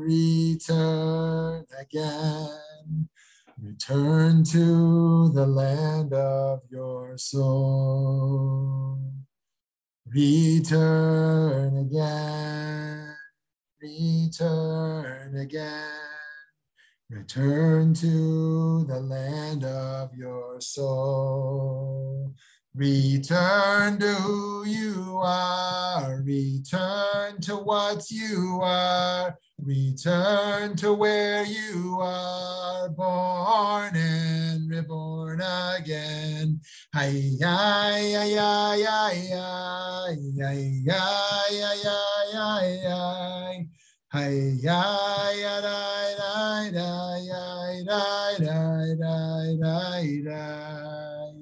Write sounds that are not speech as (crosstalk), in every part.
return again. Return to the land of your soul. Return again. Return again. Return to the land of your soul. Return to who you are. Return to what you are. Return to where you are born and reborn again. Hi, hi, hi, hi, hi, hi, hi, hi, hi, hi. Hi, hi, hi, hi, hi, hi, hi, hi, hi, hi.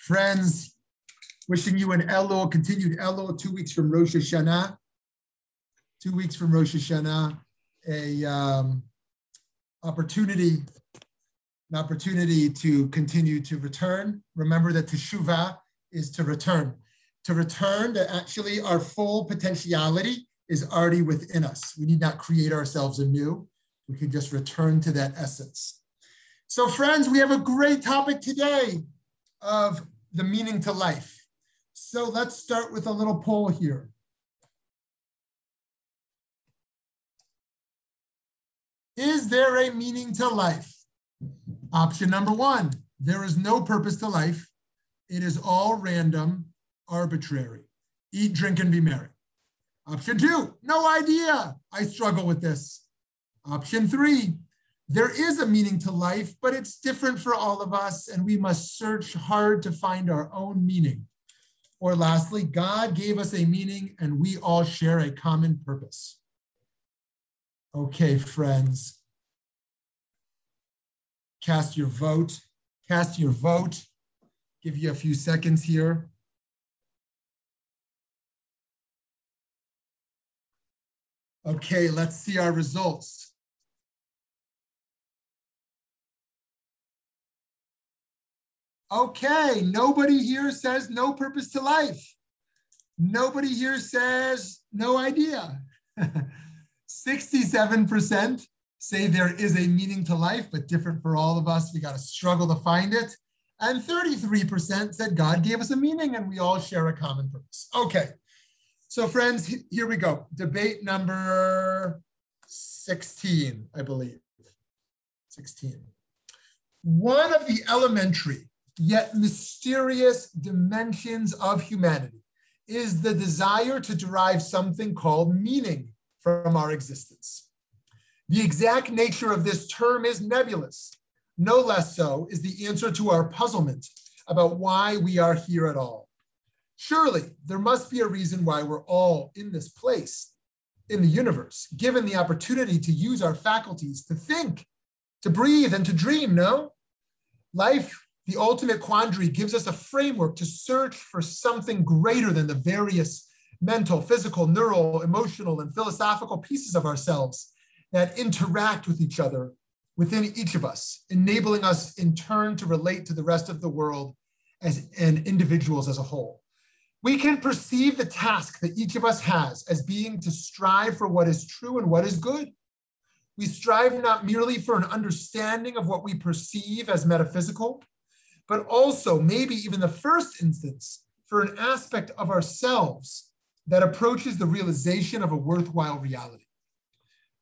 Friends, wishing you an Elul, continued Elul, two weeks from Rosh Hashanah. Two weeks from Rosh Hashanah, a um, opportunity, an opportunity to continue to return. Remember that Teshuvah is to return. To return to actually our full potentiality is already within us. We need not create ourselves anew. We can just return to that essence. So, friends, we have a great topic today of the meaning to life. So, let's start with a little poll here. Is there a meaning to life? Option number one there is no purpose to life. It is all random, arbitrary. Eat, drink, and be merry. Option two, no idea. I struggle with this. Option three, there is a meaning to life, but it's different for all of us, and we must search hard to find our own meaning. Or lastly, God gave us a meaning, and we all share a common purpose. Okay, friends, cast your vote. Cast your vote. Give you a few seconds here. Okay, let's see our results. Okay, nobody here says no purpose to life. Nobody here says no idea. (laughs) 67% say there is a meaning to life, but different for all of us. We got to struggle to find it. And 33% said God gave us a meaning and we all share a common purpose. Okay, so, friends, here we go. Debate number 16, I believe. 16. One of the elementary yet mysterious dimensions of humanity is the desire to derive something called meaning from our existence. The exact nature of this term is nebulous. No less so is the answer to our puzzlement about why we are here at all. Surely there must be a reason why we're all in this place in the universe, given the opportunity to use our faculties to think, to breathe, and to dream, no? Life, the ultimate quandary, gives us a framework to search for something greater than the various mental, physical, neural, emotional, and philosophical pieces of ourselves that interact with each other within each of us, enabling us in turn to relate to the rest of the world as and individuals as a whole. We can perceive the task that each of us has as being to strive for what is true and what is good. We strive not merely for an understanding of what we perceive as metaphysical, but also, maybe even the first instance, for an aspect of ourselves that approaches the realization of a worthwhile reality.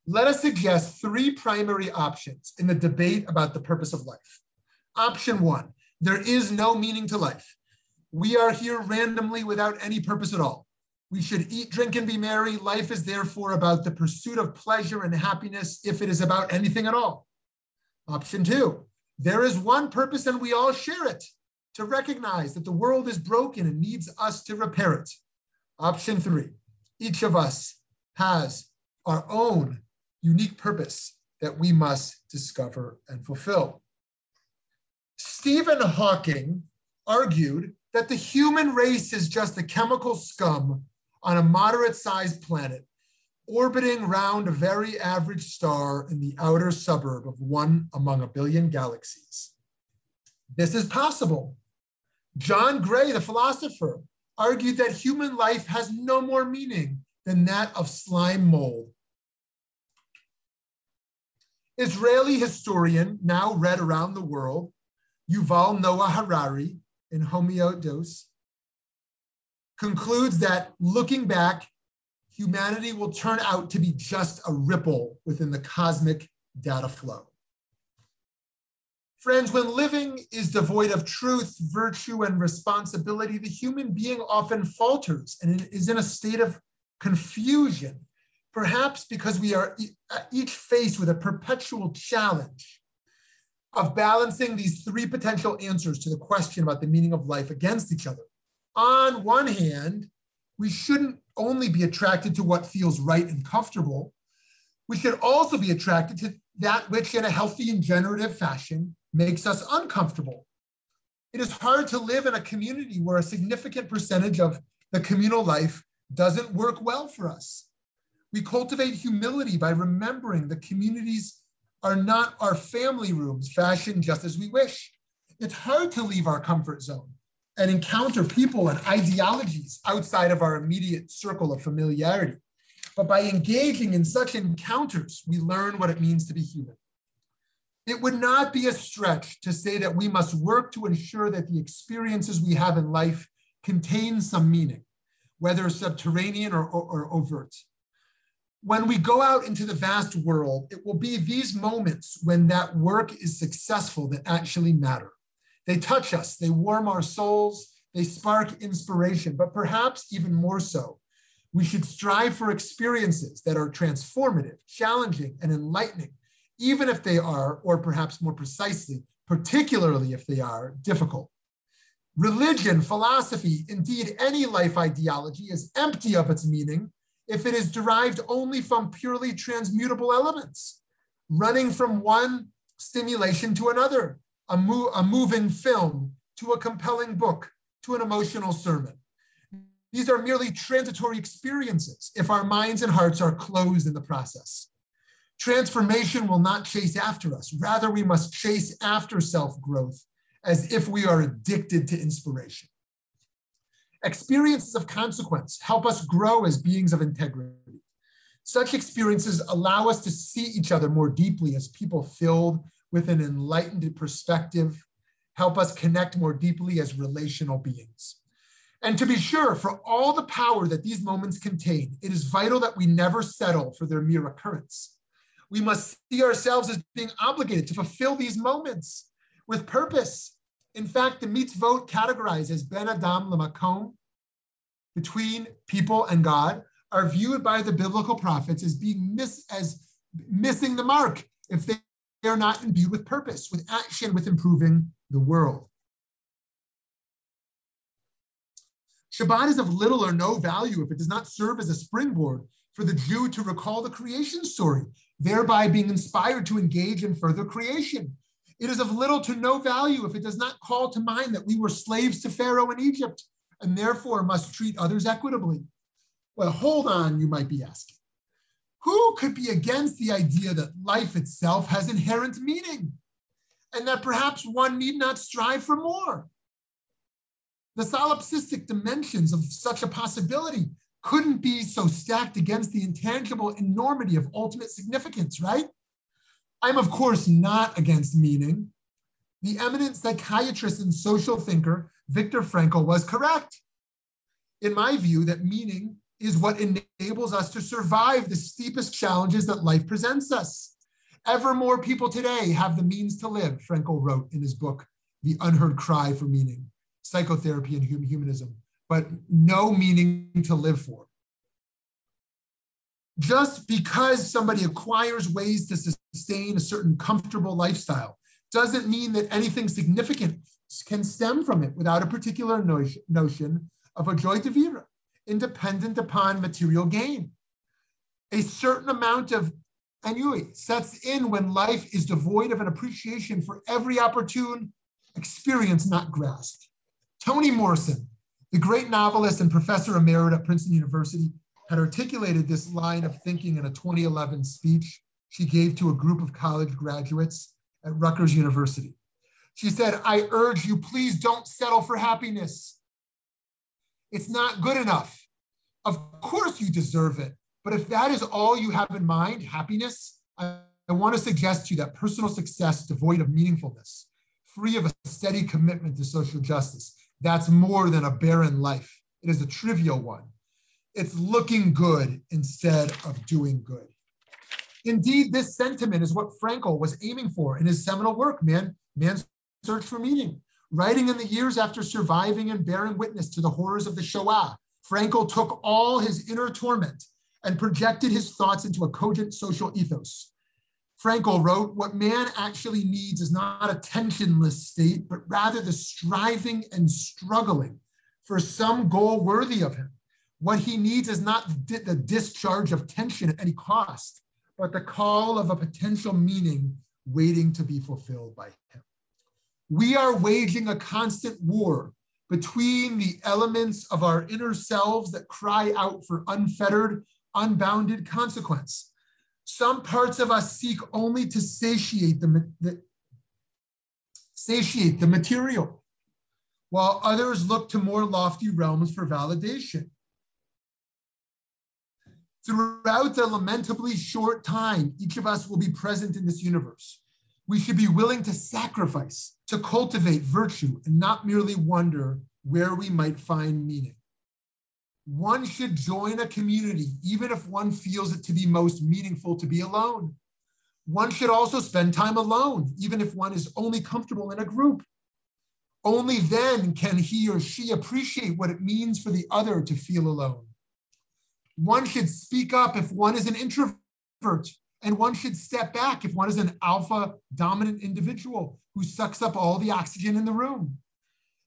Let us suggest three primary options in the debate about the purpose of life. Option one there is no meaning to life. We are here randomly without any purpose at all. We should eat, drink, and be merry. Life is therefore about the pursuit of pleasure and happiness if it is about anything at all. Option two, there is one purpose and we all share it to recognize that the world is broken and needs us to repair it. Option three, each of us has our own unique purpose that we must discover and fulfill. Stephen Hawking argued that the human race is just a chemical scum on a moderate sized planet orbiting round a very average star in the outer suburb of one among a billion galaxies. This is possible. John Gray, the philosopher, argued that human life has no more meaning than that of slime mold, Israeli historian, now read around the world, Yuval Noah Harari in Homo Deus, concludes that looking back, humanity will turn out to be just a ripple within the cosmic data flow. Friends, when living is devoid of truth, virtue, and responsibility, the human being often falters and is in a state of confusion, perhaps because we are uh, each faced with a perpetual challenge of balancing these three potential answers to the question about the meaning of life against each other. On one hand, we shouldn't only be attracted to what feels right and comfortable, we should also be attracted to that which, in a healthy and generative fashion, makes us uncomfortable. It is hard to live in a community where a significant percentage of the communal life doesn't work well for us. We cultivate humility by remembering the communities are not our family rooms fashioned just as we wish. It's hard to leave our comfort zone and encounter people and ideologies outside of our immediate circle of familiarity. But by engaging in such encounters, we learn what it means to be human. It would not be a stretch to say that we must work to ensure that the experiences we have in life contain some meaning, whether subterranean or, or, or overt. When we go out into the vast world, it will be these moments when that work is successful that actually matter. They touch us, they warm our souls, they spark inspiration, but perhaps even more so, we should strive for experiences that are transformative, challenging, and enlightening, even if they are, or perhaps more precisely, particularly if they are, difficult. Religion, philosophy, indeed any life ideology is empty of its meaning if it is derived only from purely transmutable elements, running from one stimulation to another, a, mo- a moving film to a compelling book to an emotional sermon. These are merely transitory experiences if our minds and hearts are closed in the process. Transformation will not chase after us. Rather, we must chase after self growth as if we are addicted to inspiration. Experiences of consequence help us grow as beings of integrity. Such experiences allow us to see each other more deeply as people filled with an enlightened perspective, help us connect more deeply as relational beings. And to be sure, for all the power that these moments contain, it is vital that we never settle for their mere occurrence. We must see ourselves as being obligated to fulfill these moments with purpose. In fact, the mitzvot categorized as ben adam lemakom, between people and God, are viewed by the biblical prophets as being miss, as missing the mark if they are not imbued with purpose, with action, with improving the world. Shabbat is of little or no value if it does not serve as a springboard for the Jew to recall the creation story, thereby being inspired to engage in further creation. It is of little to no value if it does not call to mind that we were slaves to Pharaoh in Egypt and therefore must treat others equitably. Well, hold on, you might be asking. Who could be against the idea that life itself has inherent meaning and that perhaps one need not strive for more? The solipsistic dimensions of such a possibility couldn't be so stacked against the intangible enormity of ultimate significance, right? I'm, of course, not against meaning. The eminent psychiatrist and social thinker Viktor Frankl was correct. In my view, that meaning is what enables us to survive the steepest challenges that life presents us. Ever more people today have the means to live, Frankl wrote in his book, The Unheard Cry for Meaning, Psychotherapy and Humanism, but no meaning to live for. Just because somebody acquires ways to sustain a certain comfortable lifestyle doesn't mean that anything significant can stem from it without a particular notion of a joie de vivre independent upon material gain. A certain amount of ennui sets in when life is devoid of an appreciation for every opportune experience not grasped. Toni Morrison, the great novelist and professor emerit at Princeton University, had articulated this line of thinking in a 2011 speech she gave to a group of college graduates at Rutgers University. She said, I urge you, please don't settle for happiness. It's not good enough. Of course, you deserve it. But if that is all you have in mind, happiness, I I want to suggest to you that personal success devoid of meaningfulness, free of a steady commitment to social justice, that's more than a barren life. It is a trivial one. It's looking good instead of doing good. Indeed, this sentiment is what Frankl was aiming for in his seminal work, Man, Man's Search for Meaning. Writing in the years after surviving and bearing witness to the horrors of the Shoah, Frankl took all his inner torment and projected his thoughts into a cogent social ethos. Frankl wrote, What man actually needs is not a tensionless state, but rather the striving and struggling for some goal worthy of him. What he needs is not the discharge of tension at any cost, but the call of a potential meaning waiting to be fulfilled by him. We are waging a constant war between the elements of our inner selves that cry out for unfettered, unbounded consequence. Some parts of us seek only to satiate the, the satiate the material, while others look to more lofty realms for validation. Throughout the lamentably short time each of us will be present in this universe, we should be willing to sacrifice, to cultivate virtue, and not merely wonder where we might find meaning. One should join a community, even if one feels it to be most meaningful to be alone. One should also spend time alone, even if one is only comfortable in a group. Only then can he or she appreciate what it means for the other to feel alone. One should speak up if one is an introvert and one should step back if one is an alpha dominant individual who sucks up all the oxygen in the room.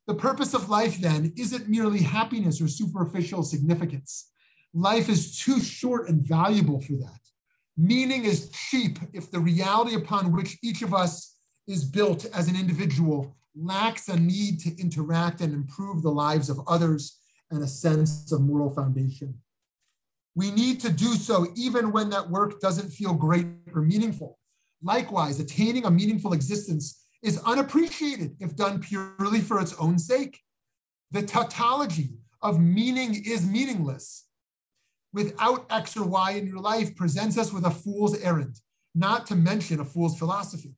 The purpose of life then isn't merely happiness or superficial significance. Life is too short and valuable for that. Meaning is cheap if the reality upon which each of us is built as an individual lacks a need to interact and improve the lives of others and a sense of moral foundation. We need to do so even when that work doesn't feel great or meaningful. Likewise, attaining a meaningful existence is unappreciated if done purely for its own sake. The tautology of meaning is meaningless without X or Y in your life presents us with a fool's errand, not to mention a fool's philosophy.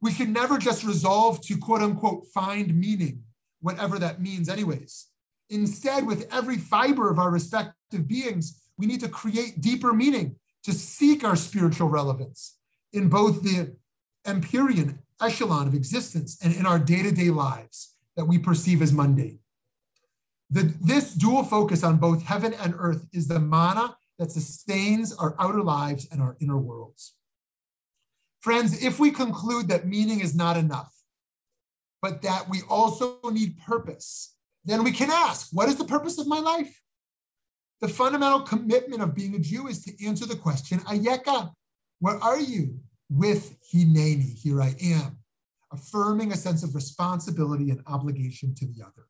We should never just resolve to quote unquote find meaning, whatever that means, anyways. Instead, with every fiber of our respective beings, we need to create deeper meaning to seek our spiritual relevance in both the Empyrean echelon of existence and in our day to day lives that we perceive as mundane. The, this dual focus on both heaven and earth is the manna that sustains our outer lives and our inner worlds. Friends, if we conclude that meaning is not enough, but that we also need purpose, then we can ask, what is the purpose of my life? The fundamental commitment of being a Jew is to answer the question, Ayeka, where are you? With Hineni, here I am, affirming a sense of responsibility and obligation to the other.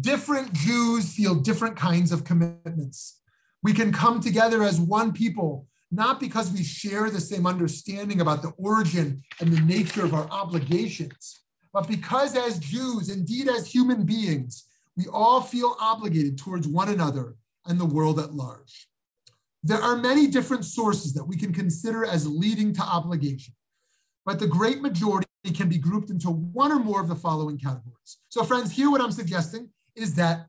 Different Jews feel different kinds of commitments. We can come together as one people, not because we share the same understanding about the origin and the nature of our obligations, but because as Jews, indeed as human beings, we all feel obligated towards one another and the world at large. There are many different sources that we can consider as leading to obligation, but the great majority can be grouped into one or more of the following categories. So, friends, here what I'm suggesting is that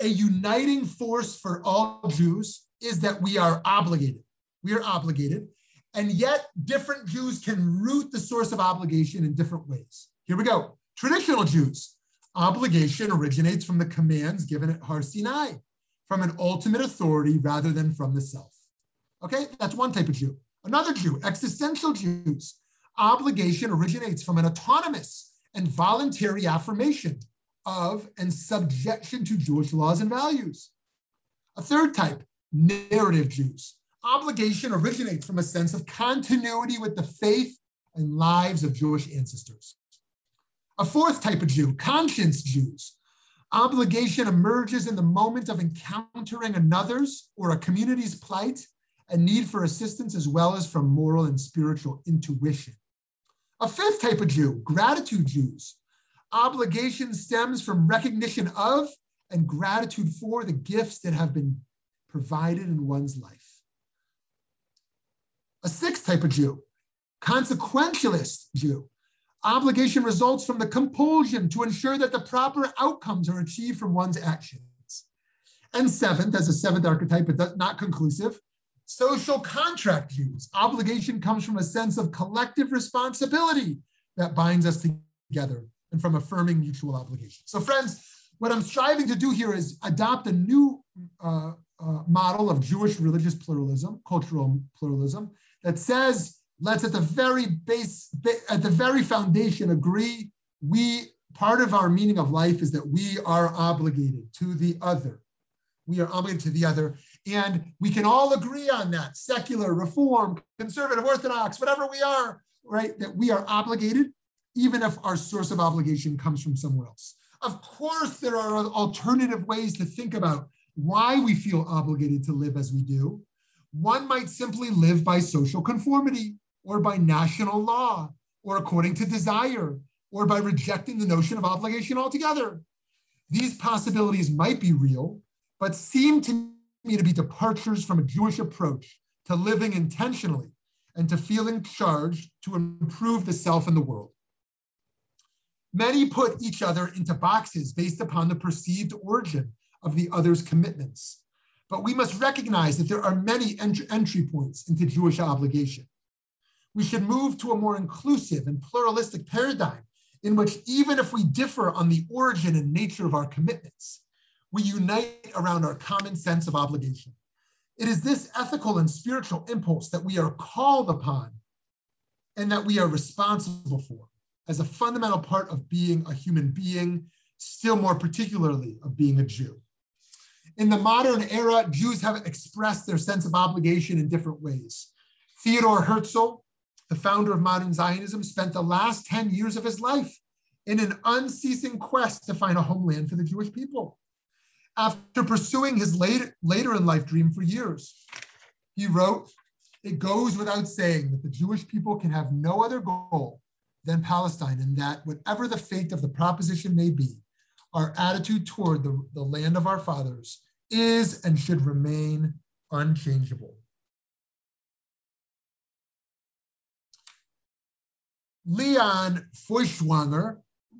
a uniting force for all Jews is that we are obligated. We are obligated, and yet different Jews can root the source of obligation in different ways. Here we go. Traditional Jews, obligation originates from the commands given at Har Sinai from an ultimate authority rather than from the self. Okay, that's one type of Jew. Another Jew, existential Jews, obligation originates from an autonomous and voluntary affirmation of and subjection to Jewish laws and values. A third type, narrative Jews. Obligation originates from a sense of continuity with the faith and lives of Jewish ancestors. A fourth type of Jew, conscience Jews, Obligation emerges in the moment of encountering another's or a community's plight a need for assistance, as well as from moral and spiritual intuition. A fifth type of Jew, gratitude Jews. Obligation stems from recognition of and gratitude for the gifts that have been provided in one's life. A sixth type of Jew, consequentialist Jew. Obligation results from the compulsion to ensure that the proper outcomes are achieved from one's actions. And seventh, as a seventh archetype, but not conclusive, social contract Jews. Obligation comes from a sense of collective responsibility that binds us together and from affirming mutual obligation. So, friends, what I'm striving to do here is adopt a new uh, uh, model of Jewish religious pluralism, cultural pluralism, that says let's at the very base, at the very foundation, agree we part of our meaning of life is that we are obligated to the other. We are obligated to the other, and we can all agree on that. Secular, reform, conservative, orthodox, whatever we are, right? That we are obligated, even if our source of obligation comes from somewhere else. Of course, there are alternative ways to think about why we feel obligated to live as we do. One might simply live by social conformity or by national law or according to desire or by rejecting the notion of obligation altogether. These possibilities might be real, but seem to me to be departures from a Jewish approach to living intentionally and to feeling charged to improve the self and the world. Many put each other into boxes based upon the perceived origin of the other's commitments. But we must recognize that there are many entry points into Jewish obligation. We should move to a more inclusive and pluralistic paradigm in which, even if we differ on the origin and nature of our commitments, we unite around our common sense of obligation. It is this ethical and spiritual impulse that we are called upon and that we are responsible for as a fundamental part of being a human being, still more particularly of being a Jew. In the modern era, Jews have expressed their sense of obligation in different ways. Theodore Herzl, the founder of modern Zionism, spent the last 10 years of his life in an unceasing quest to find a homeland for the Jewish people. After pursuing his later, later in life dream for years, he wrote, It goes without saying that the Jewish people can have no other goal than Palestine, and that whatever the fate of the proposition may be, our attitude toward the, the land of our fathers is and should remain unchangeable. Leon Feuchtwanger,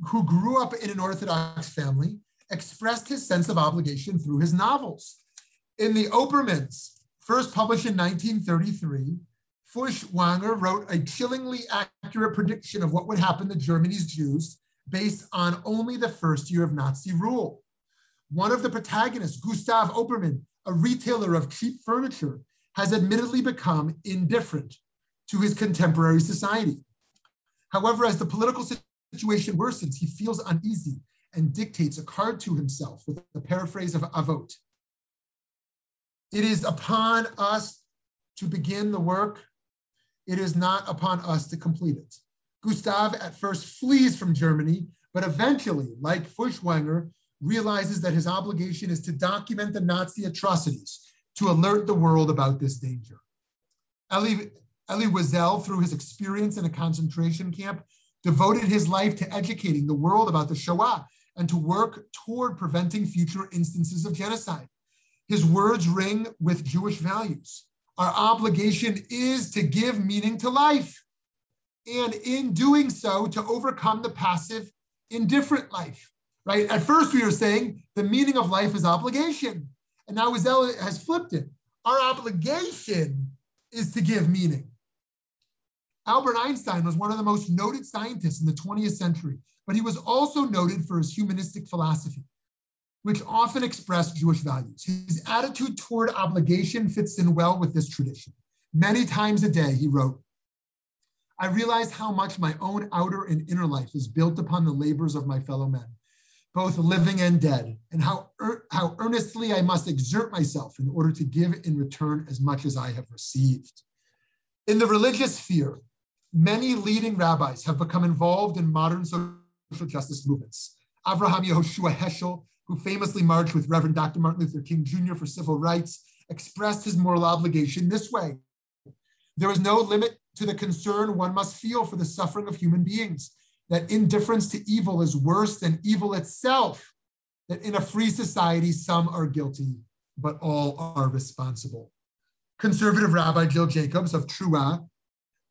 who grew up in an Orthodox family, expressed his sense of obligation through his novels. In the Oppermanns, first published in 1933, Feuchtwanger wrote a chillingly accurate prediction of what would happen to Germany's Jews based on only the first year of Nazi rule. One of the protagonists, Gustav Oppermann, a retailer of cheap furniture, has admittedly become indifferent to his contemporary society. However, as the political situation worsens, he feels uneasy and dictates a card to himself with a paraphrase of Avot. It is upon us to begin the work it is not upon us to complete it. Gustav at first flees from Germany, but eventually, like Feuchtwanger, realizes that his obligation is to document the Nazi atrocities to alert the world about this danger. Elie, Elie Wiesel, through his experience in a concentration camp, devoted his life to educating the world about the Shoah and to work toward preventing future instances of genocide. His words ring with Jewish values. Our obligation is to give meaning to life. And in doing so, to overcome the passive, indifferent life, right? At first, we were saying the meaning of life is obligation. And now Wiesel has flipped it. Our obligation is to give meaning. Albert Einstein was one of the most noted scientists in the 20th century, but he was also noted for his humanistic philosophy which often expressed Jewish values. His attitude toward obligation fits in well with this tradition. Many times a day, he wrote, I realize how much my own outer and inner life is built upon the labors of my fellow men, both living and dead, and how, er- how earnestly I must exert myself in order to give in return as much as I have received. In the religious sphere, many leading rabbis have become involved in modern social justice movements. Avraham Yehoshua Heschel who famously marched with Reverend Dr. Martin Luther King Jr. for civil rights, expressed his moral obligation this way There is no limit to the concern one must feel for the suffering of human beings, that indifference to evil is worse than evil itself, that in a free society, some are guilty, but all are responsible. Conservative Rabbi Jill Jacobs of T'ruah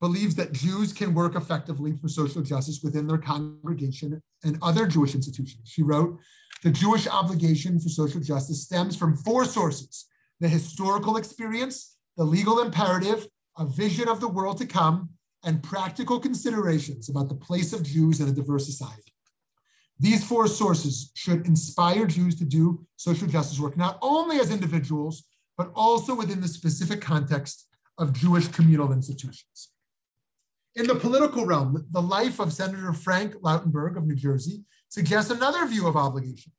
believes that Jews can work effectively for social justice within their congregation and other Jewish institutions. She wrote, the Jewish obligation for social justice stems from four sources, the historical experience, the legal imperative, a vision of the world to come, and practical considerations about the place of Jews in a diverse society. These four sources should inspire Jews to do social justice work, not only as individuals, but also within the specific context of Jewish communal institutions. In the political realm, the life of Senator Frank Lautenberg of New Jersey suggests another view of obligation.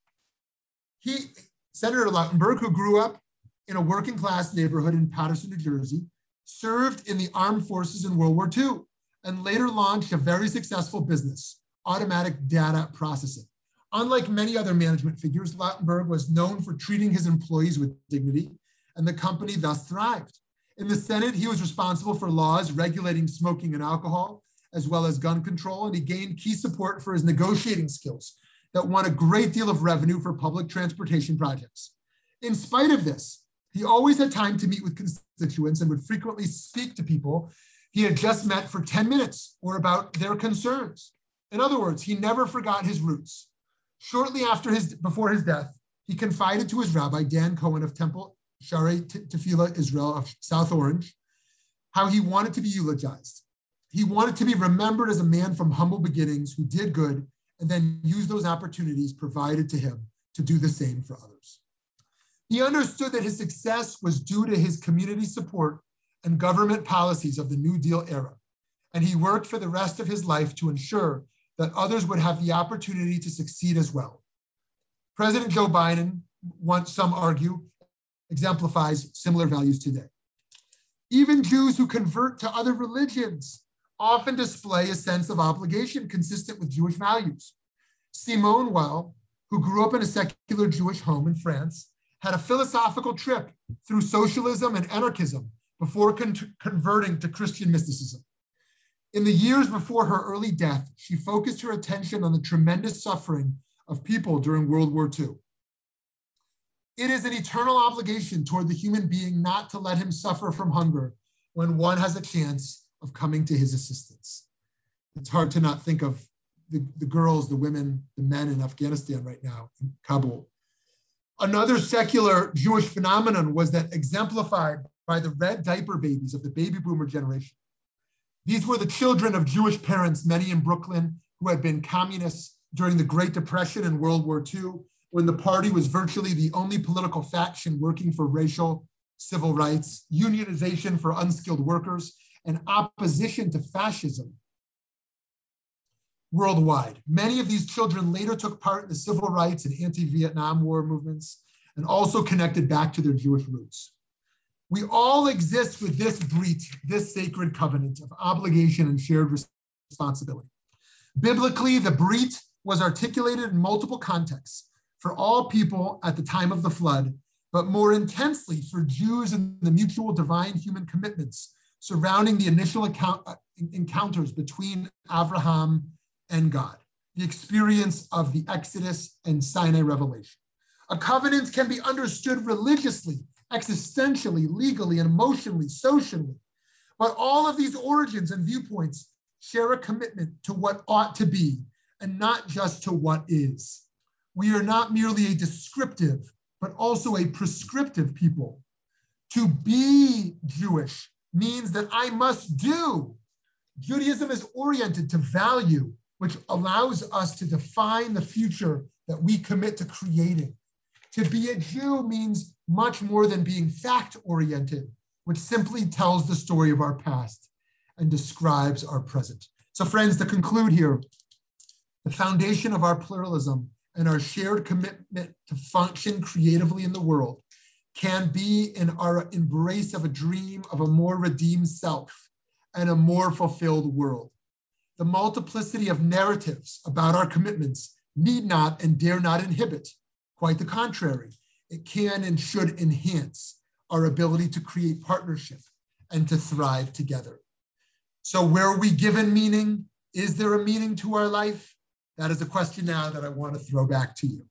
He, Senator Lautenberg, who grew up in a working class neighborhood in Paterson, New Jersey, served in the armed forces in World War II and later launched a very successful business, automatic data processing. Unlike many other management figures, Lautenberg was known for treating his employees with dignity, and the company thus thrived. In the Senate, he was responsible for laws regulating smoking and alcohol, as well as gun control, and he gained key support for his negotiating skills that won a great deal of revenue for public transportation projects. In spite of this, he always had time to meet with constituents and would frequently speak to people he had just met for 10 minutes or about their concerns. In other words, he never forgot his roots. Shortly after his, before his death, he confided to his rabbi, Dan Cohen of Temple Shaarei Tefillah Israel of South Orange, how he wanted to be eulogized. He wanted to be remembered as a man from humble beginnings who did good and then used those opportunities provided to him to do the same for others. He understood that his success was due to his community support and government policies of the New Deal era, and he worked for the rest of his life to ensure that others would have the opportunity to succeed as well. President Joe Biden, once some argue, exemplifies similar values today. Even Jews who convert to other religions often display a sense of obligation consistent with Jewish values. Simone Weil, who grew up in a secular Jewish home in France, had a philosophical trip through socialism and anarchism before con- converting to Christian mysticism. In the years before her early death, she focused her attention on the tremendous suffering of people during World War II. It is an eternal obligation toward the human being not to let him suffer from hunger when one has a chance of coming to his assistance. It's hard to not think of the, the girls, the women, the men in Afghanistan right now, in Kabul. Another secular Jewish phenomenon was that exemplified by the red diaper babies of the baby boomer generation. These were the children of Jewish parents, many in Brooklyn, who had been communists during the Great Depression and World War II when the party was virtually the only political faction working for racial civil rights, unionization for unskilled workers, and opposition to fascism worldwide. Many of these children later took part in the civil rights and anti-Vietnam War movements and also connected back to their Jewish roots. We all exist with this brit, this sacred covenant of obligation and shared responsibility. Biblically, the brit was articulated in multiple contexts, for all people at the time of the flood, but more intensely for Jews and the mutual divine human commitments surrounding the initial account, uh, encounters between Abraham and God, the experience of the Exodus and Sinai revelation. A covenant can be understood religiously, existentially, legally, and emotionally, socially. But all of these origins and viewpoints share a commitment to what ought to be and not just to what is we are not merely a descriptive, but also a prescriptive people. To be Jewish means that I must do. Judaism is oriented to value, which allows us to define the future that we commit to creating. To be a Jew means much more than being fact oriented, which simply tells the story of our past and describes our present. So, friends, to conclude here, the foundation of our pluralism and our shared commitment to function creatively in the world can be in our embrace of a dream of a more redeemed self and a more fulfilled world. The multiplicity of narratives about our commitments need not and dare not inhibit. Quite the contrary, it can and should enhance our ability to create partnership and to thrive together. So, where are we given meaning? Is there a meaning to our life? That is a question now that I want to throw back to you.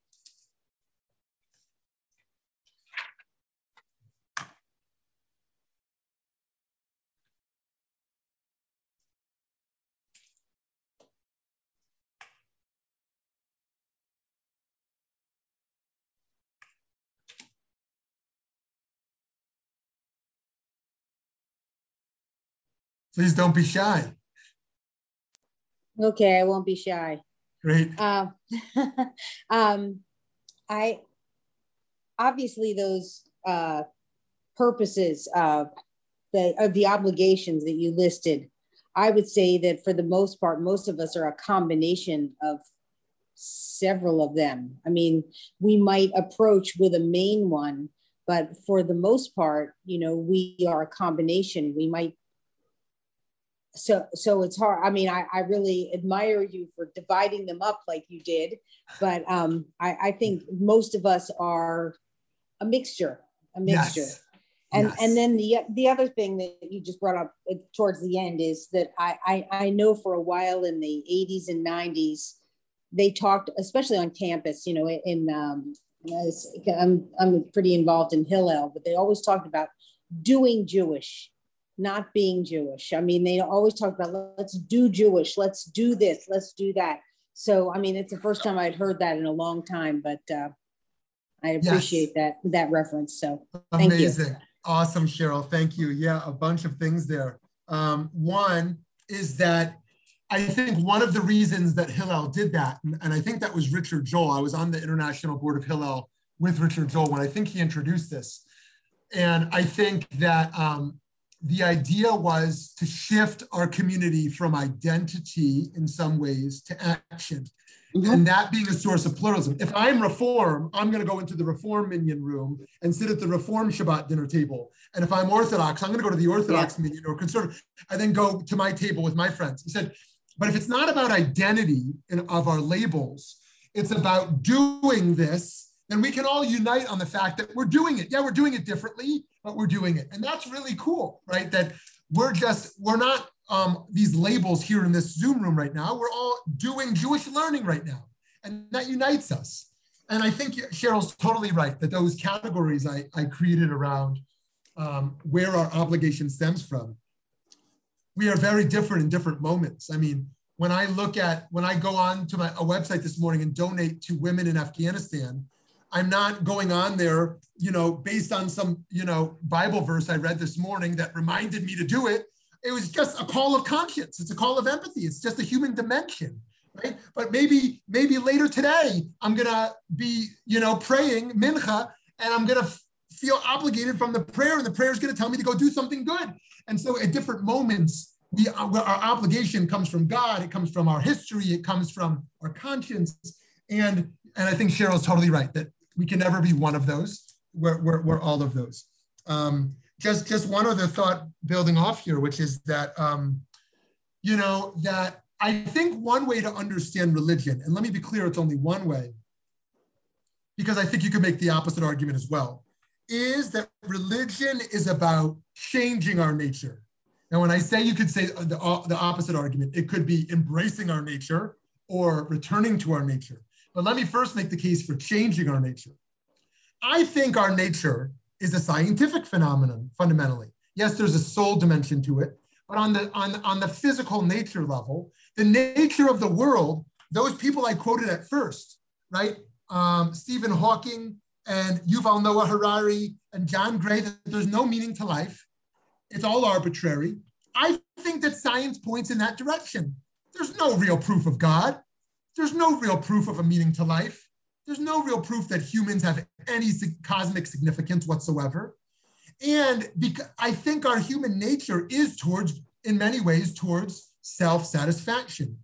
Please don't be shy. Okay, I won't be shy. Great. Um, (laughs) um, I obviously those uh, purposes of the of the obligations that you listed. I would say that for the most part, most of us are a combination of several of them. I mean, we might approach with a main one, but for the most part, you know, we are a combination. We might so so it's hard i mean I, I really admire you for dividing them up like you did but um i i think most of us are a mixture a mixture yes. and yes. and then the the other thing that you just brought up uh, towards the end is that I, I i know for a while in the 80s and 90s they talked especially on campus you know in um I'm, I'm pretty involved in hillel but they always talked about doing jewish not being Jewish. I mean, they always talk about let's do Jewish, let's do this, let's do that. So, I mean, it's the first time I'd heard that in a long time, but uh, I appreciate yes. that that reference. So, thank amazing, you. awesome, Cheryl. Thank you. Yeah, a bunch of things there. Um, one is that I think one of the reasons that Hillel did that, and, and I think that was Richard Joel. I was on the international board of Hillel with Richard Joel when I think he introduced this. And I think that um, the idea was to shift our community from identity in some ways to action. Mm-hmm. And that being a source of pluralism. If I'm Reform, I'm going to go into the Reform Minyan room and sit at the Reform Shabbat dinner table. And if I'm Orthodox, I'm going to go to the Orthodox yeah. Minyan or Conservative, and then go to my table with my friends. He said, but if it's not about identity in, of our labels, it's about doing this, then we can all unite on the fact that we're doing it. Yeah, we're doing it differently, but we're doing it. And that's really cool, right? That we're just, we're not um, these labels here in this Zoom room right now. We're all doing Jewish learning right now. And that unites us. And I think Cheryl's totally right that those categories I, I created around um, where our obligation stems from, we are very different in different moments. I mean, when I look at, when I go on to my, a website this morning and donate to women in Afghanistan, I'm not going on there, you know, based on some, you know, Bible verse I read this morning that reminded me to do it. It was just a call of conscience. It's a call of empathy. It's just a human dimension, right? But maybe, maybe later today, I'm gonna be, you know, praying mincha, and I'm gonna f- feel obligated from the prayer, and the prayer is gonna tell me to go do something good. And so, at different moments, we, our obligation comes from God. It comes from our history. It comes from our conscience. And and I think Cheryl's totally right that we can never be one of those. We're, we're, we're all of those. Um, just, just one other thought building off here, which is that, um, you know, that I think one way to understand religion, and let me be clear, it's only one way, because I think you could make the opposite argument as well, is that religion is about changing our nature. And when I say you could say the, the opposite argument, it could be embracing our nature or returning to our nature. But let me first make the case for changing our nature. I think our nature is a scientific phenomenon fundamentally. Yes, there's a soul dimension to it, but on the on, on the physical nature level, the nature of the world, those people I quoted at first, right? Um, Stephen Hawking and Yuval Noah Harari and John Gray, that there's no meaning to life. It's all arbitrary. I think that science points in that direction. There's no real proof of God. There's no real proof of a meaning to life. There's no real proof that humans have any cosmic significance whatsoever. And because I think our human nature is towards, in many ways, towards self satisfaction.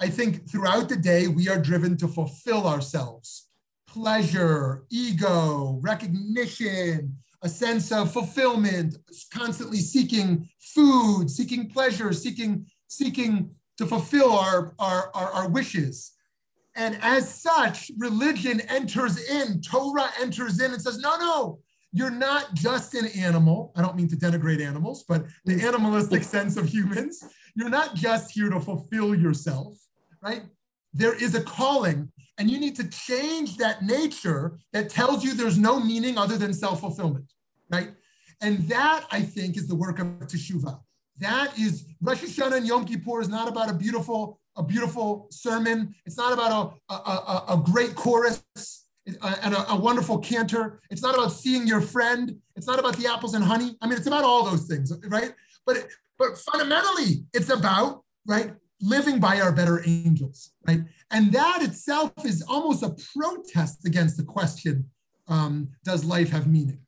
I think throughout the day, we are driven to fulfill ourselves pleasure, ego, recognition, a sense of fulfillment, constantly seeking food, seeking pleasure, seeking, seeking to fulfill our, our, our, our wishes. And as such, religion enters in, Torah enters in and says, no, no, you're not just an animal. I don't mean to denigrate animals, but the animalistic (laughs) sense of humans. You're not just here to fulfill yourself, right? There is a calling, and you need to change that nature that tells you there's no meaning other than self fulfillment, right? And that, I think, is the work of Teshuvah. That is Rosh Hashanah and Yom Kippur is not about a beautiful, a beautiful sermon. It's not about a, a, a, a great chorus and a, a, wonderful cantor. It's not about seeing your friend. It's not about the apples and honey. I mean, it's about all those things, right? But but fundamentally, it's about, right, living by our better angels, right? And that itself is almost a protest against the question um, does life have meaning?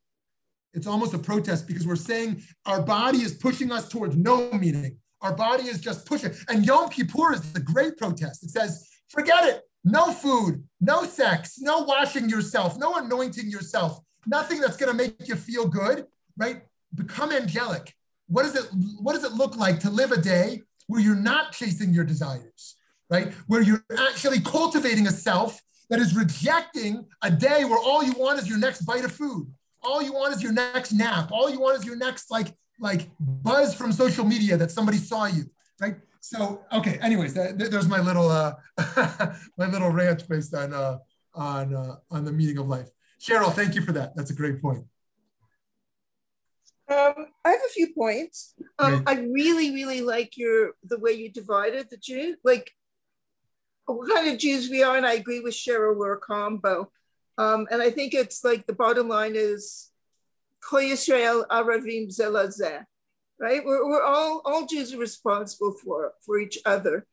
It's almost a protest because we're saying our body is pushing us towards no meaning. Our body is just pushing. And Yom Kippur is the great protest. It says, forget it. No food, no sex, no washing yourself, no anointing yourself, nothing that's going to make you feel good, right? Become angelic. What does it what does it look like to live a day where you're not chasing your desires, right? Where you're actually cultivating a self that is rejecting a day where all you want is your next bite of food. All you want is your next nap. All you want is your next like like buzz from social media that somebody saw you, right? So okay. Anyways, that, there's my little uh, (laughs) my little rant based on uh, on uh, on the meaning of life. Cheryl, thank you for that. That's a great point. Um, I have a few points. Um, I really, really like your the way you divided the Jews, like what kind of Jews we are, and I agree with Cheryl, we're a combo. Um, and I think it's like the bottom line is Kol Yisrael Aravim Zelazeh, right? We're, we're all all Jews are responsible for for each other.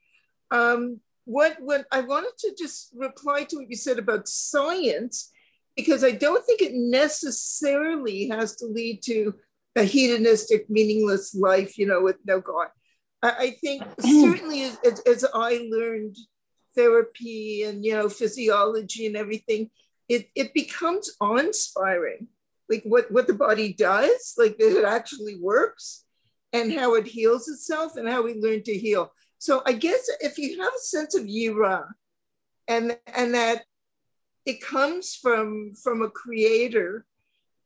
Um, what what I wanted to just reply to what you said about science, because I don't think it necessarily has to lead to a hedonistic, meaningless life, you know, with no God. I, I think (clears throat) certainly as, as, I learned therapy and, you know, physiology and everything, it, it becomes awe-inspiring. Like what, what the body does, like that it actually works and how it heals itself and how we learn to heal. So I guess if you have a sense of yira and, and that it comes from, from a creator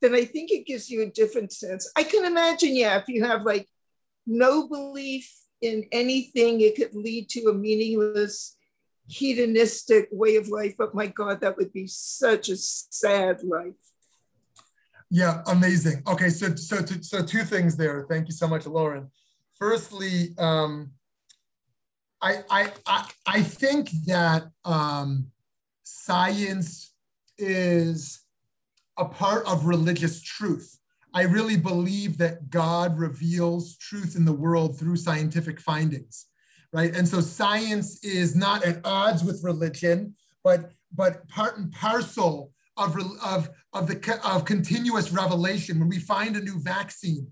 then I think it gives you a different sense. I can imagine, yeah, if you have like no belief in anything, it could lead to a meaningless, hedonistic way of life. But my God, that would be such a sad life. Yeah, amazing. Okay, so so so two things there. Thank you so much, Lauren. Firstly, um, I, I I I think that um, science is a part of religious truth. I really believe that God reveals truth in the world through scientific findings, right? And so science is not at odds with religion, but but part and parcel of, of, of the of continuous revelation. When we find a new vaccine,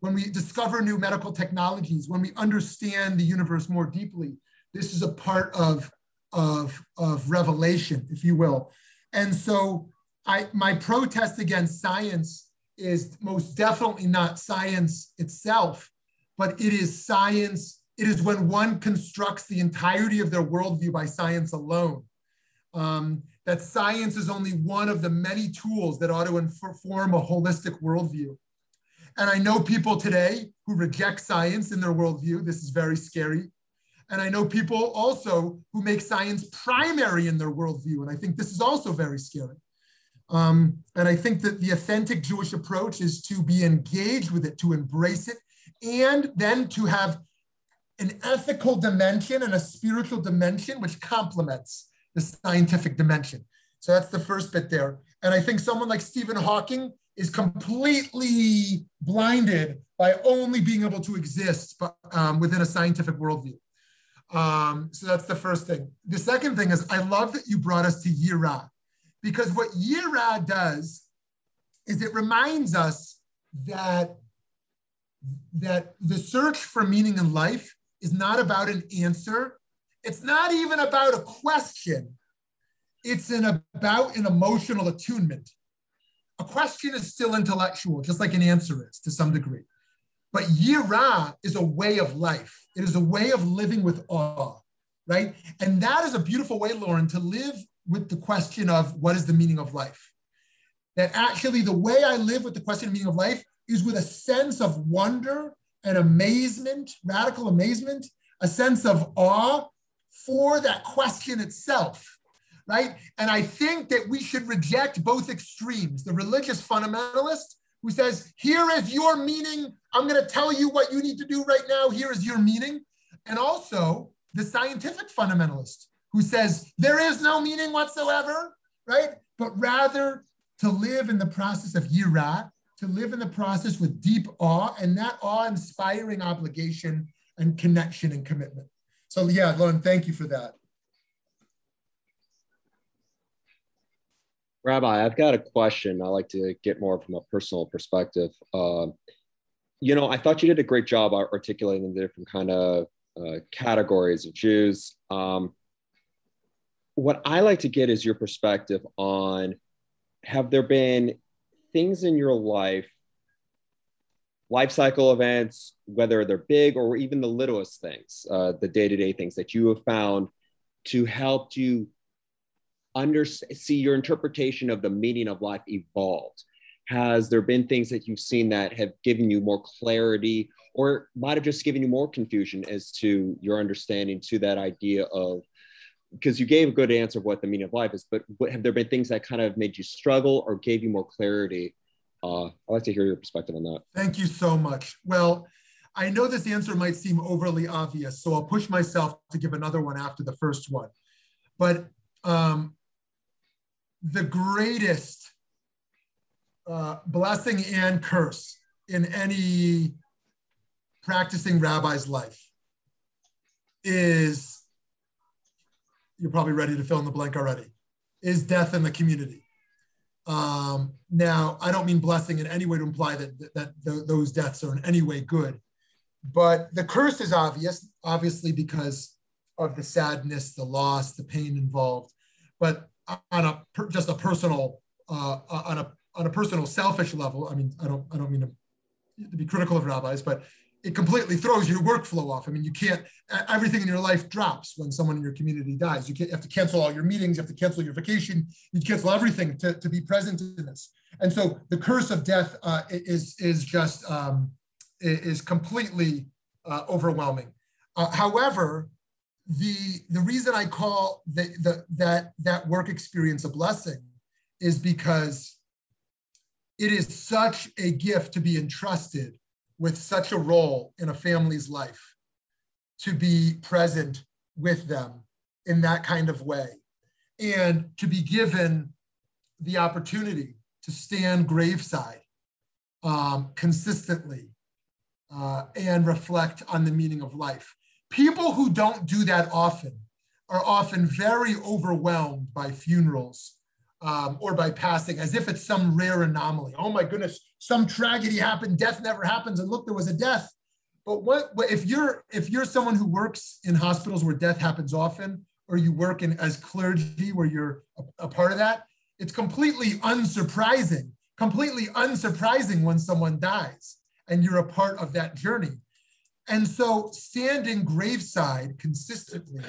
when we discover new medical technologies, when we understand the universe more deeply, this is a part of of of revelation, if you will. And so I, my protest against science is most definitely not science itself, but it is science. It is when one constructs the entirety of their worldview by science alone. Um, that science is only one of the many tools that ought to inform a holistic worldview. And I know people today who reject science in their worldview. This is very scary. And I know people also who make science primary in their worldview. And I think this is also very scary. Um, and I think that the authentic Jewish approach is to be engaged with it, to embrace it, and then to have an ethical dimension and a spiritual dimension which complements the scientific dimension. So that's the first bit there. And I think someone like Stephen Hawking is completely blinded by only being able to exist um, within a scientific worldview. Um, so that's the first thing. The second thing is I love that you brought us to Yira because what Yira does is it reminds us that, that the search for meaning in life is not about an answer. It's not even about a question. It's an, about an emotional attunement. A question is still intellectual, just like an answer is to some degree. But Yira is a way of life. It is a way of living with awe, right? And that is a beautiful way, Lauren, to live with the question of what is the meaning of life. That actually, the way I live with the question of meaning of life is with a sense of wonder and amazement, radical amazement, a sense of awe for that question itself, right? And I think that we should reject both extremes the religious fundamentalist who says, Here is your meaning. I'm going to tell you what you need to do right now. Here is your meaning. And also the scientific fundamentalist who says there is no meaning whatsoever, right? But rather to live in the process of yira, to live in the process with deep awe and that awe-inspiring obligation and connection and commitment. So yeah, Lauren, thank you for that. Rabbi, I've got a question. I like to get more from a personal perspective. Uh, you know, I thought you did a great job articulating the different kind of uh, categories of Jews. Um, what I like to get is your perspective on have there been things in your life, life cycle events, whether they're big or even the littlest things, uh, the day to day things that you have found to help you under see your interpretation of the meaning of life evolved. Has there been things that you've seen that have given you more clarity or might have just given you more confusion as to your understanding to that idea of because you gave a good answer of what the meaning of life is but what, have there been things that kind of made you struggle or gave you more clarity? Uh, i'd like to hear your perspective on that. Thank you so much. Well i know this answer might seem overly obvious so i'll push myself to give another one after the first one. But um, the greatest uh, blessing and curse in any practicing rabbi's life is you're probably ready to fill in the blank already is death in the community um, now i don't mean blessing in any way to imply that, that, that th- those deaths are in any way good but the curse is obvious obviously because of the sadness the loss the pain involved but on a just a personal uh, on a on a personal selfish level. I mean, I don't I don't mean to be critical of rabbis, but it completely throws your workflow off. I mean, you can't everything in your life drops when someone in your community dies. You, you have to cancel all your meetings, you have to cancel your vacation, you cancel everything to, to be present in this. And so the curse of death uh, is is just um, is completely uh, overwhelming. Uh, however, the the reason I call the, the, that that work experience a blessing is because it is such a gift to be entrusted with such a role in a family's life, to be present with them in that kind of way, and to be given the opportunity to stand graveside um, consistently uh, and reflect on the meaning of life. People who don't do that often are often very overwhelmed by funerals um, or by passing as if it's some rare anomaly. Oh my goodness, some tragedy happened, death never happens, and look, there was a death. But what, what if you're if you're someone who works in hospitals where death happens often, or you work in as clergy where you're a, a part of that, it's completely unsurprising, completely unsurprising when someone dies and you're a part of that journey. And so standing graveside consistently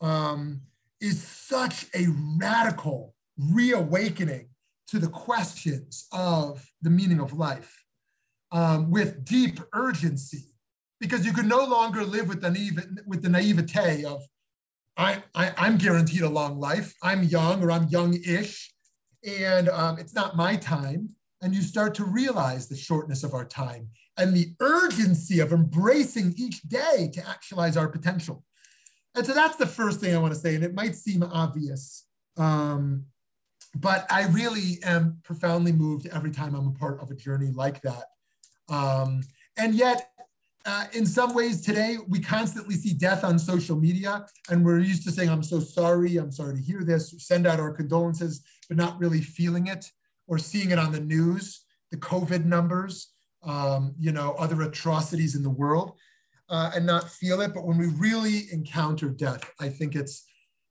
um, is such a radical reawakening to the questions of the meaning of life um, with deep urgency, because you can no longer live with the, naive, with the naivete of, I, I, I'm guaranteed a long life, I'm young or I'm young-ish, and um, it's not my time. And you start to realize the shortness of our time and the urgency of embracing each day to actualize our potential. And so that's the first thing I want to say. And it might seem obvious, um, but I really am profoundly moved every time I'm a part of a journey like that. Um, and yet, uh, in some ways today, we constantly see death on social media, and we're used to saying, I'm so sorry, I'm sorry to hear this, send out our condolences, but not really feeling it or seeing it on the news, the COVID numbers um, you know, other atrocities in the world uh, and not feel it. But when we really encounter death, I think it's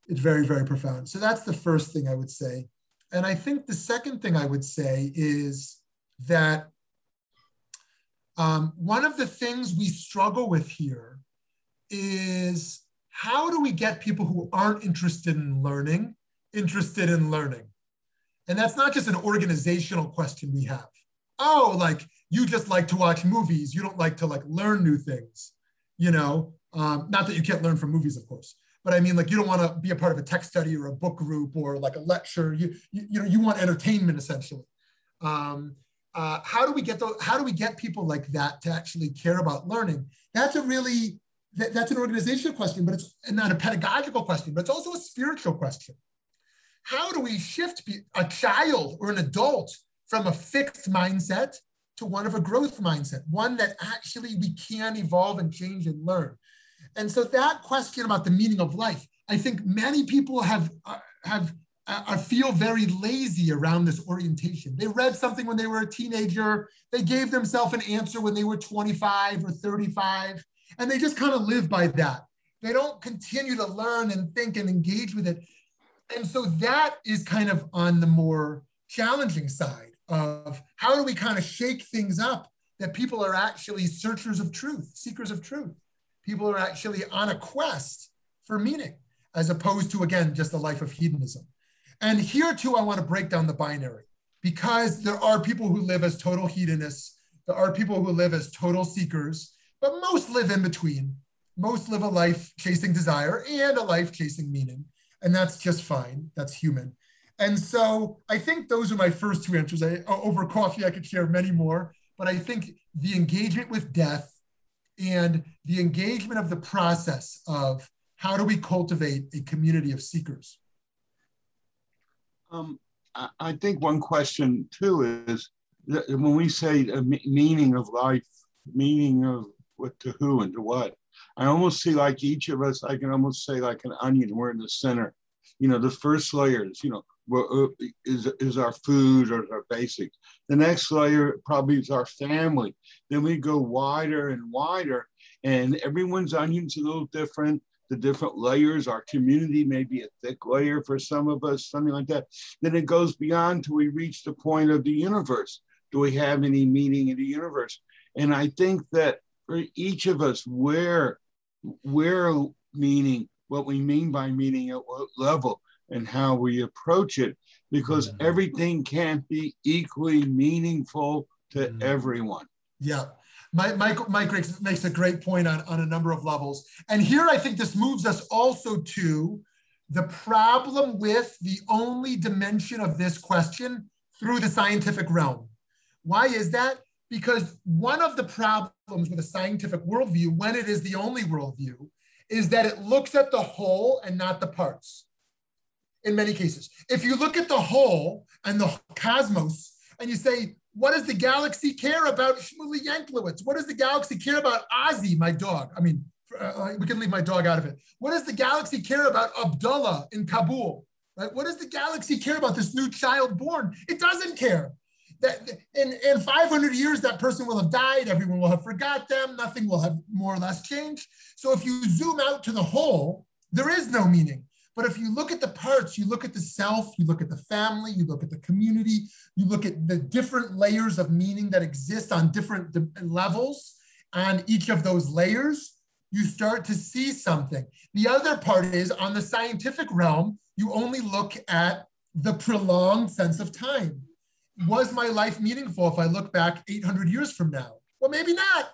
it's very, very profound. So that's the first thing I would say. And I think the second thing I would say is that um, one of the things we struggle with here is how do we get people who aren't interested in learning interested in learning? And that's not just an organizational question we have. Oh, like you just like to watch movies. You don't like to like learn new things, you know? Um, not that you can't learn from movies, of course, but I mean, like you don't want to be a part of a text study or a book group or like a lecture. You, you, you know, you want entertainment essentially. Um, uh, how do we get those, how do we get people like that to actually care about learning? That's a really, that, that's an organizational question, but it's not a pedagogical question, but it's also a spiritual question. How do we shift a child or an adult from a fixed mindset to one of a growth mindset, one that actually we can evolve and change and learn. And so that question about the meaning of life, I think many people have uh, have uh, feel very lazy around this orientation. They read something when they were a teenager, they gave themselves an answer when they were 25 or 35, and they just kind of live by that. They don't continue to learn and think and engage with it. And so that is kind of on the more challenging side of how do we kind of shake things up that people are actually searchers of truth, seekers of truth. People are actually on a quest for meaning, as opposed to, again, just a life of hedonism. And here too, I want to break down the binary because there are people who live as total hedonists, there are people who live as total seekers, but most live in between. Most live a life chasing desire and a life chasing meaning. And that's just fine. That's human. And so I think those are my first two answers. I, over coffee, I could share many more, but I think the engagement with death and the engagement of the process of how do we cultivate a community of seekers? Um, I, think one question too is when we say meaning of life, meaning of what to who and to what, I almost see like each of us, I can almost say like an onion, we're in the center. You know, the first layers, you know, Uh, is, is our food or our basics. The next layer probably is our family. Then we go wider and wider, and everyone's onion's a little different. The different layers, our community may be a thick layer for some of us, something like that. Then it goes beyond till we reach the point of the universe. Do we have any meaning in the universe? And I think that for each of us, where where meaning, what we mean by meaning at what level, and how we approach it, because mm-hmm. everything can't be equally meaningful to mm-hmm. everyone. Yeah. Mike, Mike, Mike makes a great point on, on a number of levels. And here I think this moves us also to the problem with the only dimension of this question through the scientific realm. Why is that? Because one of the problems with a scientific worldview, when it is the only worldview, is that it looks at the whole and not the parts in many cases. If you look at the whole and the cosmos and you say, what does the galaxy care about Shmuly Yanklowitz? What does the galaxy care about Ozzy, my dog? I mean, uh, we can leave my dog out of it. What does the galaxy care about Abdullah in Kabul? Right? What does the galaxy care about this new child born? It doesn't care. That in, in 500 years, that person will have died. Everyone will have forgot them. Nothing will have more or less changed. So if you zoom out to the whole, there is no meaning. But if you look at the parts, you look at the self, you look at the family, you look at the community, you look at the different layers of meaning that exist on different levels on each of those layers, you start to see something. The other part is on the scientific realm, you only look at the prolonged sense of time. Was my life meaningful if I look back 800 years from now? Well, maybe not.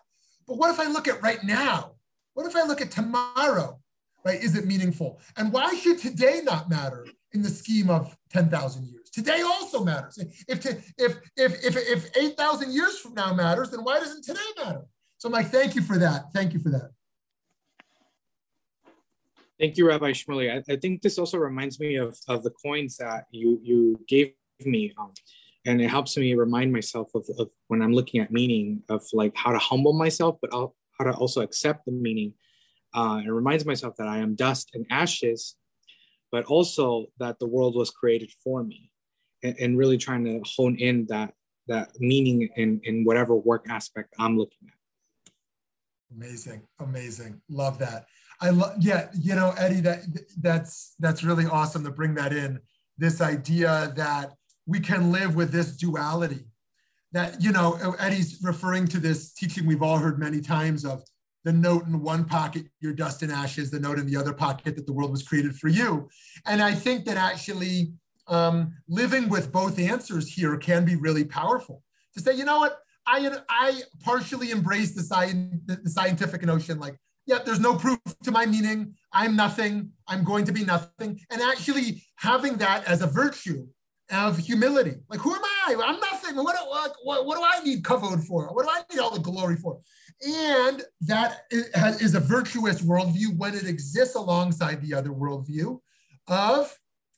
But what if I look at right now? What if I look at tomorrow? Right? Is it meaningful? And why should today not matter in the scheme of 10,000 years? Today also matters. If, if, if, if, if 8,000 years from now matters, then why doesn't today matter? So Mike, thank you for that. Thank you for that. Thank you, Rabbi Shmuly. I, I think this also reminds me of, of the coins that you, you gave me. Um, and it helps me remind myself of, of when I'm looking at meaning of like how to humble myself, but how to also accept the meaning uh, it reminds myself that I am dust and ashes, but also that the world was created for me, and, and really trying to hone in that that meaning in in whatever work aspect I'm looking at. Amazing, amazing, love that. I love, yeah, you know, Eddie, that that's that's really awesome to bring that in. This idea that we can live with this duality. That you know, Eddie's referring to this teaching we've all heard many times of the note in one pocket, your dust and ashes, the note in the other pocket that the world was created for you. And I think that actually um, living with both answers here can be really powerful. To say, you know what, I, I partially embrace the, science, the scientific notion like, yeah, there's no proof to my meaning. I'm nothing. I'm going to be nothing. And actually having that as a virtue of humility. Like, who am I? I'm nothing. What, what, what, what do I need kavod for? What do I need all the glory for? And that is a virtuous worldview when it exists alongside the other worldview of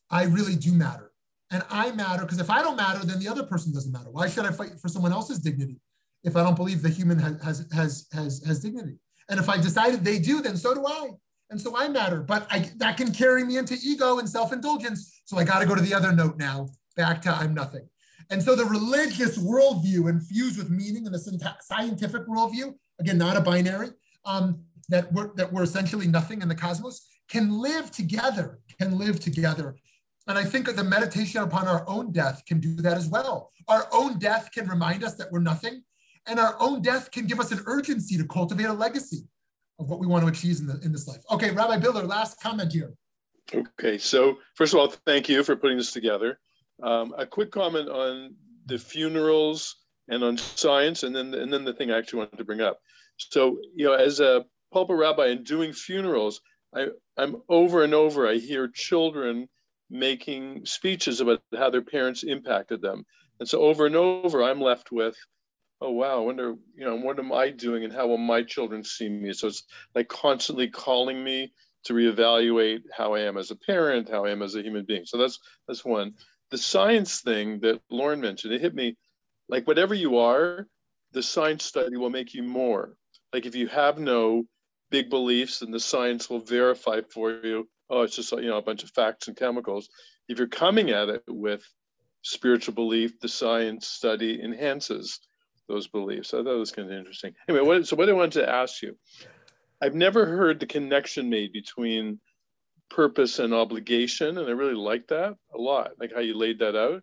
I really do matter. and I matter because if I don't matter, then the other person doesn't matter. Why should I fight for someone else's dignity if I don't believe the human has has has has, dignity? And if I decided they do, then so do I. And so I matter. But I, that can carry me into ego and self-indulgence. So I got to go to the other note now, back to I'm nothing. And so the religious worldview infused with meaning and the scientific worldview, again, not a binary, um, that we're that we're essentially nothing in the cosmos, can live together, can live together. And I think the meditation upon our own death can do that as well. Our own death can remind us that we're nothing, and our own death can give us an urgency to cultivate a legacy of what we want to achieve in, the, in this life. Okay, Rabbi Biller, last comment here. Okay, so first of all, thank you for putting this together. Um, a quick comment on the funerals and on science, and then and then the thing I actually wanted to bring up. So, you know, as a pulpit rabbi and doing funerals, I, I'm over and over, I hear children making speeches about how their parents impacted them. And so over and over, I'm left with, oh, wow, I wonder, you know, what am I doing and how will my children see me? So it's like constantly calling me to reevaluate how I am as a parent, how I am as a human being. So that's that's one. The science thing that Lauren mentioned, it hit me like whatever you are, the science study will make you more. Like if you have no big beliefs and the science will verify for you oh it's just you know a bunch of facts and chemicals. If you're coming at it with spiritual belief the science study enhances those beliefs. I thought it was kind of interesting. Anyway what, so what i wanted to ask you i've never heard the connection made between purpose and obligation and i really like that a lot like how you laid that out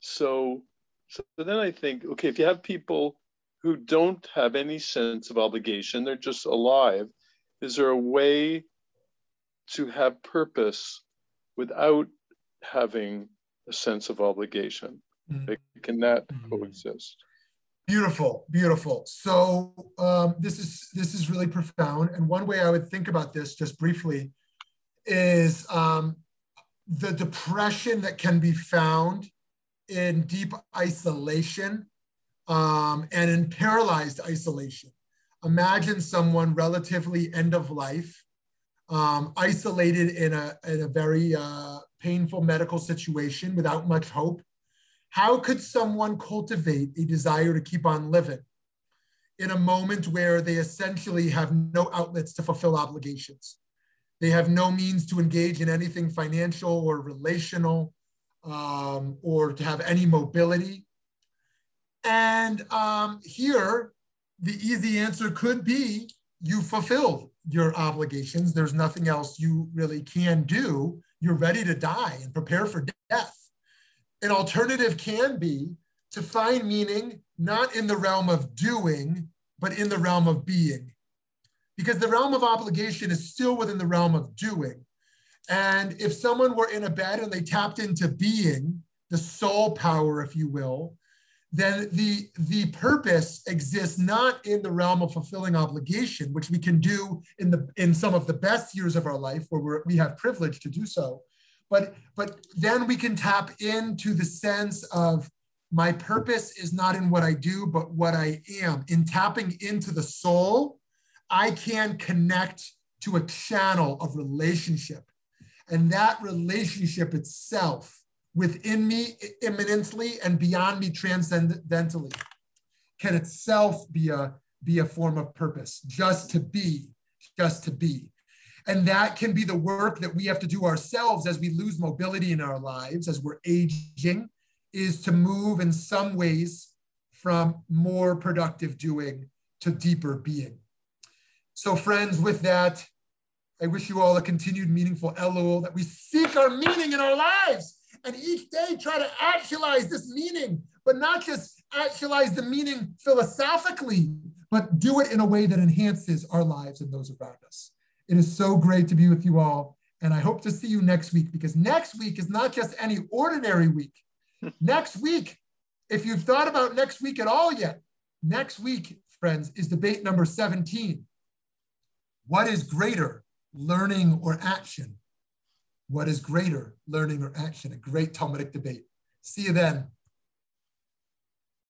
so so then i think okay if you have people who don't have any sense of obligation, they're just alive. Is there a way to have purpose without having a sense of obligation? Mm-hmm. Can that mm-hmm. coexist? Beautiful, beautiful. So um, this is this is really profound. And one way I would think about this, just briefly, is um, the depression that can be found in deep isolation um, and in paralyzed isolation. Imagine someone relatively end of life, um, isolated in a, in a very uh, painful medical situation without much hope. How could someone cultivate a desire to keep on living in a moment where they essentially have no outlets to fulfill obligations? They have no means to engage in anything financial or relational um, or to have any mobility. And um, here, the easy answer could be you fulfilled your obligations. There's nothing else you really can do. You're ready to die and prepare for death. An alternative can be to find meaning not in the realm of doing, but in the realm of being. Because the realm of obligation is still within the realm of doing. And if someone were in a bed and they tapped into being, the soul power, if you will, then the, the purpose exists not in the realm of fulfilling obligation, which we can do in, the, in some of the best years of our life where we're, we have privilege to do so. But, but then we can tap into the sense of my purpose is not in what I do, but what I am. In tapping into the soul, I can connect to a channel of relationship. And that relationship itself within me immanently and beyond me transcendentally can itself be a be a form of purpose just to be just to be and that can be the work that we have to do ourselves as we lose mobility in our lives as we're aging is to move in some ways from more productive doing to deeper being so friends with that i wish you all a continued meaningful elul that we seek our meaning in our lives and each day try to actualize this meaning, but not just actualize the meaning philosophically, but do it in a way that enhances our lives and those around us. It is so great to be with you all. And I hope to see you next week because next week is not just any ordinary week. (laughs) next week, if you've thought about next week at all yet, next week, friends, is debate number 17. What is greater, learning or action? What is greater, learning or action? A great Talmudic debate. See you then.